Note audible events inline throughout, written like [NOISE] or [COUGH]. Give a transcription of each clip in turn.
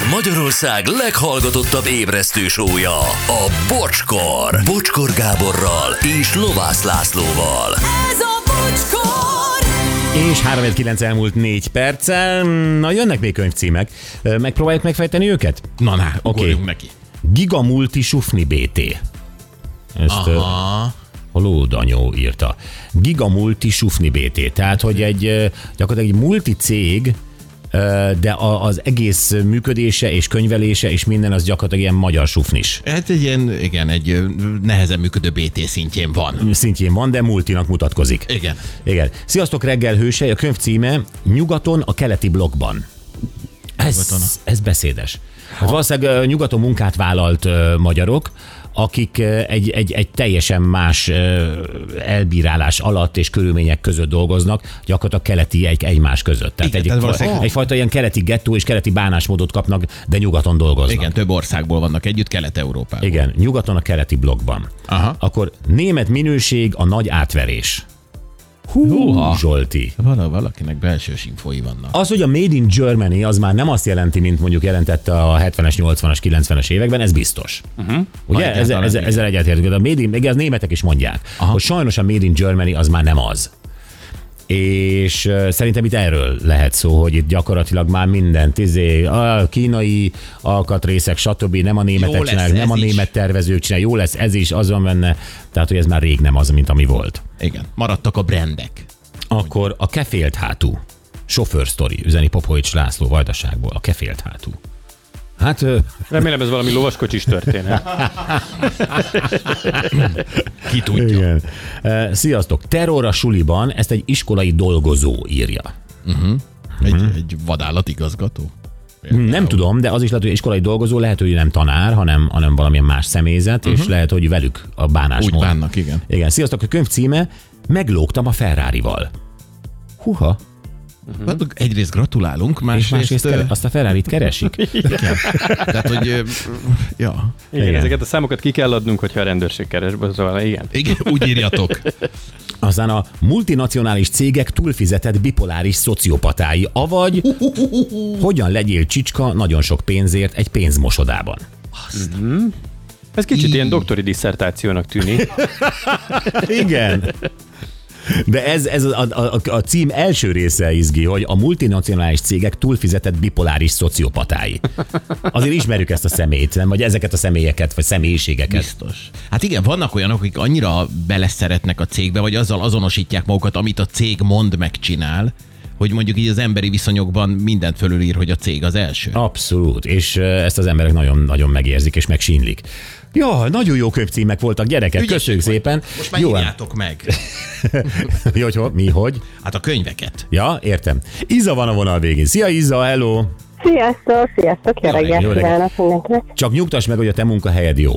Ez Magyarország leghallgatottabb ébresztő sója, a Bocskor. Bocskor Gáborral és Lovász Lászlóval. Ez a bocskor! És 3 elmúlt 4 perccel. Na, jönnek még könyvcímek. Megpróbáljuk megfejteni őket? Na, na, Oké. ugorjunk neki. Giga Multi Sufni BT. Ezt Aha. a Lódanyó írta. Giga Multi Sufni BT. Tehát, hogy egy gyakorlatilag egy multi cég, de az egész működése és könyvelése és minden az gyakorlatilag ilyen magyar sufnis Hát egy ilyen, igen, egy nehezen működő BT szintjén van. szintjén van, de multinak mutatkozik. Igen. Igen. Sziasztok, reggel hősei, a könyv címe Nyugaton a keleti blokkban. Ez, ez beszédes. Hát valószínűleg nyugaton munkát vállalt ö, magyarok, akik egy, egy, egy teljesen más elbírálás alatt és körülmények között dolgoznak, gyakorlatilag keleti egy, egymás között. Tehát Igen, egy, tehát valószínűleg- egyfajta ilyen keleti gettó és keleti bánásmódot kapnak, de nyugaton dolgoznak. Igen, több országból vannak együtt, Kelet-Európában. Igen, nyugaton a keleti blokkban. Aha. Akkor német minőség a nagy átverés. Hú, Húha. Zsolti. Vala, valakinek belső infói vannak. Az, hogy a Made in Germany az már nem azt jelenti, mint mondjuk jelentette a 70-es, 80-as, 90-es években, ez biztos. Uh-huh. Ugye? Majd Ezzel, ezzel, ezzel egyetértünk. A Made in, még az németek is mondják, Aha. hogy sajnos a Made in Germany az már nem az. És szerintem itt erről lehet szó, hogy itt gyakorlatilag már mindent, izé, a kínai alkatrészek, stb. nem a németek Jó csinálják, nem a is. német tervezők csinálják, jó lesz ez is, az van benne, tehát hogy ez már rég nem az, mint ami volt. Igen, maradtak a brandek. Akkor a kefélt hátú. Sofőr sztori, üzeni Popovics László vajdaságból. A kefélt hátú. Hát ö, Remélem ez valami lovaskocsis történet. Ki tudja. igen. Sziasztok! Terror a suliban, ezt egy iskolai dolgozó írja. Egy, Mhm. egy vadállatigazgató. Nem tudom, de az is lehet, hogy iskolai dolgozó, lehet, hogy nem tanár, hanem, hanem valamilyen más személyzet, és lehet, hogy velük a bánásmód. Úgy bánnak, igen. Igen, sziasztok! A könyv címe Meglógtam a Ferrari-val. Huha, Hát, egyrészt gratulálunk, és másrészt másrészt... ö, kere- azt a Ferrari-t keresik. [LAUGHS] igen. Tehát, hogy... Ja. Igen, Igen. ezeket a számokat ki kell adnunk, hogyha a rendőrség keres, szóval igen. Igen, úgy írjatok. Aztán a multinacionális cégek túlfizetett bipoláris szociopatái, avagy hogyan legyél csicska nagyon sok pénzért egy pénzmosodában. Ez kicsit ilyen doktori disszertációnak tűnik. Igen. De ez, ez a, a, a, cím első része izgi, hogy a multinacionális cégek túlfizetett bipoláris szociopatái. Azért ismerjük ezt a szemét, nem? Vagy ezeket a személyeket, vagy személyiségeket. Biztos. Hát igen, vannak olyanok, akik annyira beleszeretnek a cégbe, vagy azzal azonosítják magukat, amit a cég mond, megcsinál, hogy mondjuk így az emberi viszonyokban mindent fölülír, hogy a cég az első. Abszolút, és ezt az emberek nagyon-nagyon megérzik és megsínlik. Ja, nagyon jó könyvcímek voltak, gyerekek, Ügyesek köszönjük szépen. Most már Jó, hát- írjátok meg. [LAUGHS] mi, hogy, mi, hogy? Hát a könyveket. Ja, értem. Iza van a vonal végén. Szia Iza, hello! Sziasztok, sziasztok, jó Jó reggelt. kívánok mindenkinek. Csak nyugtass meg, hogy a te munkahelyed jó.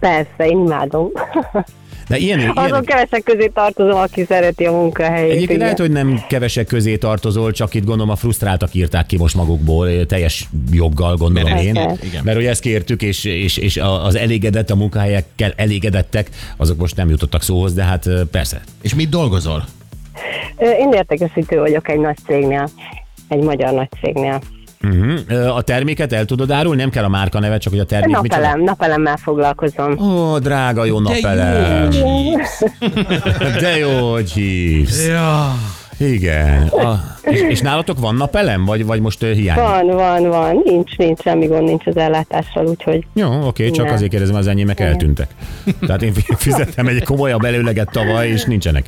Persze, én imádom. [LAUGHS] De ilyen, ilyen, Azon kevesek közé tartozom, aki szereti a munkahelyét. Egyébként igen. lehet, hogy nem kevesek közé tartozol, csak itt gondolom a frusztráltak írták ki most magukból, teljes joggal gondolom Mert- én. Igen. Mert hogy ezt kértük, és, és, és az elégedett, a munkahelyekkel elégedettek, azok most nem jutottak szóhoz, de hát persze. És mit dolgozol? Én értékesítő vagyok egy nagy cégnél, egy magyar nagy cégnél. Uh-huh. A terméket el tudod árulni? Nem kell a márka neve, csak hogy a termék Napelem, napelemmel foglalkozom. Ó, drága jó napelem. De jó, [LAUGHS] hogy hívsz. Ja. Igen. A, és, és nálatok van napelem, vagy, vagy most ö, hiány? Van, van, van. Nincs, nincs, semmi gond nincs az ellátással, úgyhogy Jó, oké, csak Nem. azért kérdezem, az enyémek eltűntek. Tehát én fi- fizettem egy komolyabb előleget tavaly, és nincsenek.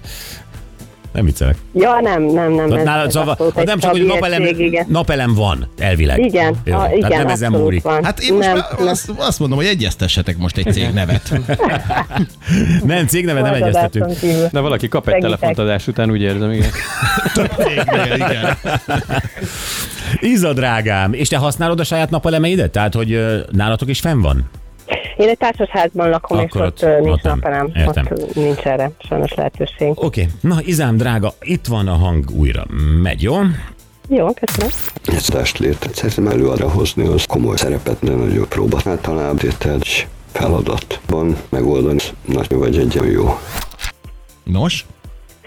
Nem viccelek. Ja, nem, nem, nem. Tehát ez- nálad, ez szóval, egy nem csak, hogy napelem, igen. napelem van, elvileg. Igen, Jó, a, igen, nem ezen múlik. van. Hát én most nem, már azt, azt mondom, hogy egyeztessetek most egy cég nevet. [LAUGHS] Nem, cégnevet nem egyeztetünk. De valaki kap egy Segítek. telefontadás után, úgy érzem, igen. [LAUGHS] Cégnél, igen. Iza, drágám, és te használod a saját napelemeidet? Tehát, hogy nálatok is fenn van? Én egy társasházban lakom, Akkor és ott- ott, nincs ott nem. napelem. Értem. Ott nincs erre sajnos lehetőség. Oké, na Izám, drága, itt van a hang újra. Megy, jó? Jó, köszönöm. Egy testlét szeretném előadra hozni, az komoly szerepet, de nagyobb próba. Általában egy feladatban megoldani nagy vagy egy jó. Nos,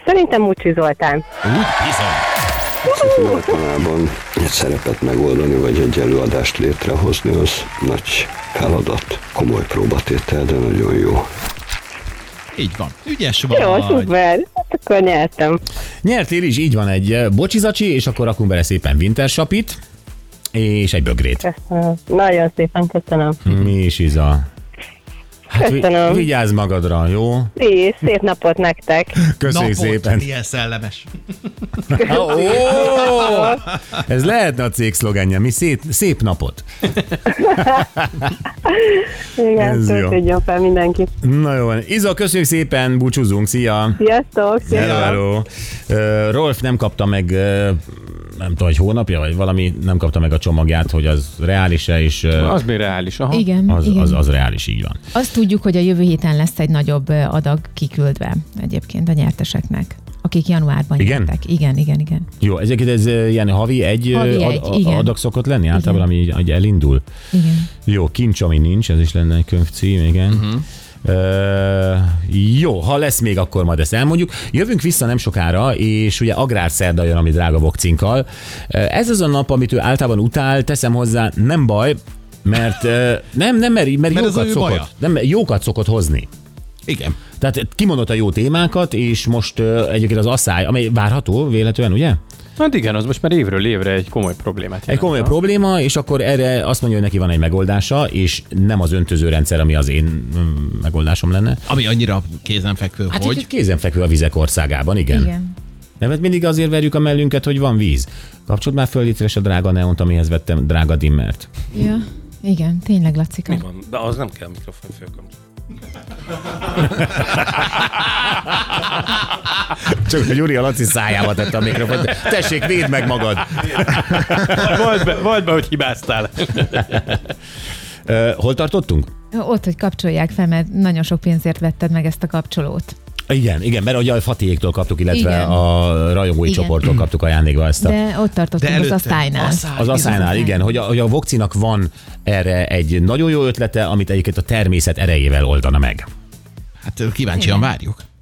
Szerintem Mucsi Zoltán. úgy bizony. Általában egy szerepet megoldani, vagy egy előadást létrehozni, az nagy feladat. Komoly próbatétel, de nagyon jó. Így van. Ügyes vagy. Jó, szuper. Hát akkor nyertem. Nyertél is, így van egy eh, bocsizacsi, és akkor rakunk bele szépen wintersapit, és egy bögrét. Köszönöm. Nagyon szépen köszönöm. Mi is, Iza? Hát vi- Köszönöm. vigyázz magadra, jó? Ti, szép napot nektek. Köszönjük Napot, szépen. Milyen szellemes. Ó, ez lehetne a cég szlogenje. Mi szép, szép napot. Igen, Ez jó. töltődjön fel mindenki. Na jó. Iza, köszönjük szépen, búcsúzunk, szia! Sziasztok! Hello, hello. Uh, Rolf nem kapta meg, uh, nem tudom, egy hónapja, vagy valami, nem kapta meg a csomagját, hogy az reális-e, és uh, Az mi reális? Aha. Igen, az, igen. az, az reális, így van. Azt tudjuk, hogy a jövő héten lesz egy nagyobb adag kiküldve egyébként a nyerteseknek, akik januárban Igen? nyertek. Igen, igen, igen. Jó, ezeket ez uh, ilyen havi egy, uh, Havi egy, igen. adag szokott lenni általában, ami így, így elindul. igen. Jó, kincs, ami nincs, ez is lenne egy könyvcím, igen. Uh-huh. Uh, jó, ha lesz még, akkor majd ezt elmondjuk. Jövünk vissza nem sokára, és ugye agrárszerda jön, ami drága vokcinkkal. Uh, Ez az a nap, amit ő általában utál, teszem hozzá, nem baj, mert uh, nem, nem, mert, mert, Mert jókat, szokott, baja. nem, jókat szokott hozni. Igen. Tehát kimondott a jó témákat, és most uh, egyébként az asszály, amely várható véletlenül, ugye? Hát igen, az most már évről évre egy komoly problémát Egy jelent, komoly ha? probléma, és akkor erre azt mondja, hogy neki van egy megoldása, és nem az öntöző rendszer, ami az én mm, megoldásom lenne. Ami annyira kézenfekvő, Hát hogy... kézenfekvő a vizek országában, igen. igen. Nem, hát mindig azért verjük a mellünket, hogy van víz. Kapcsold már föl a drága neont, amihez vettem drága dimmert. Ja. Igen, tényleg, Lacika. Van, de az nem kell mikrofon fölkapcsolni. Csak a Gyuri a Laci szájába tette a mikrofont. Tessék, védd meg magad! Volt be, volt be, hogy hibáztál. Hol tartottunk? Ott, hogy kapcsolják fel, mert nagyon sok pénzért vetted meg ezt a kapcsolót. Igen, igen, mert ugye a Fatiéktól kaptuk, illetve Igen. a rajongói Igen. csoporttól kaptuk ajándékba ezt a... De ott tartottunk az asztálynál. Az asszánynál, igen, hogy a, hogy a Vokcinak van erre egy nagyon jó ötlete, amit egyébként a természet erejével oldana meg. Hát kíváncsian várjuk.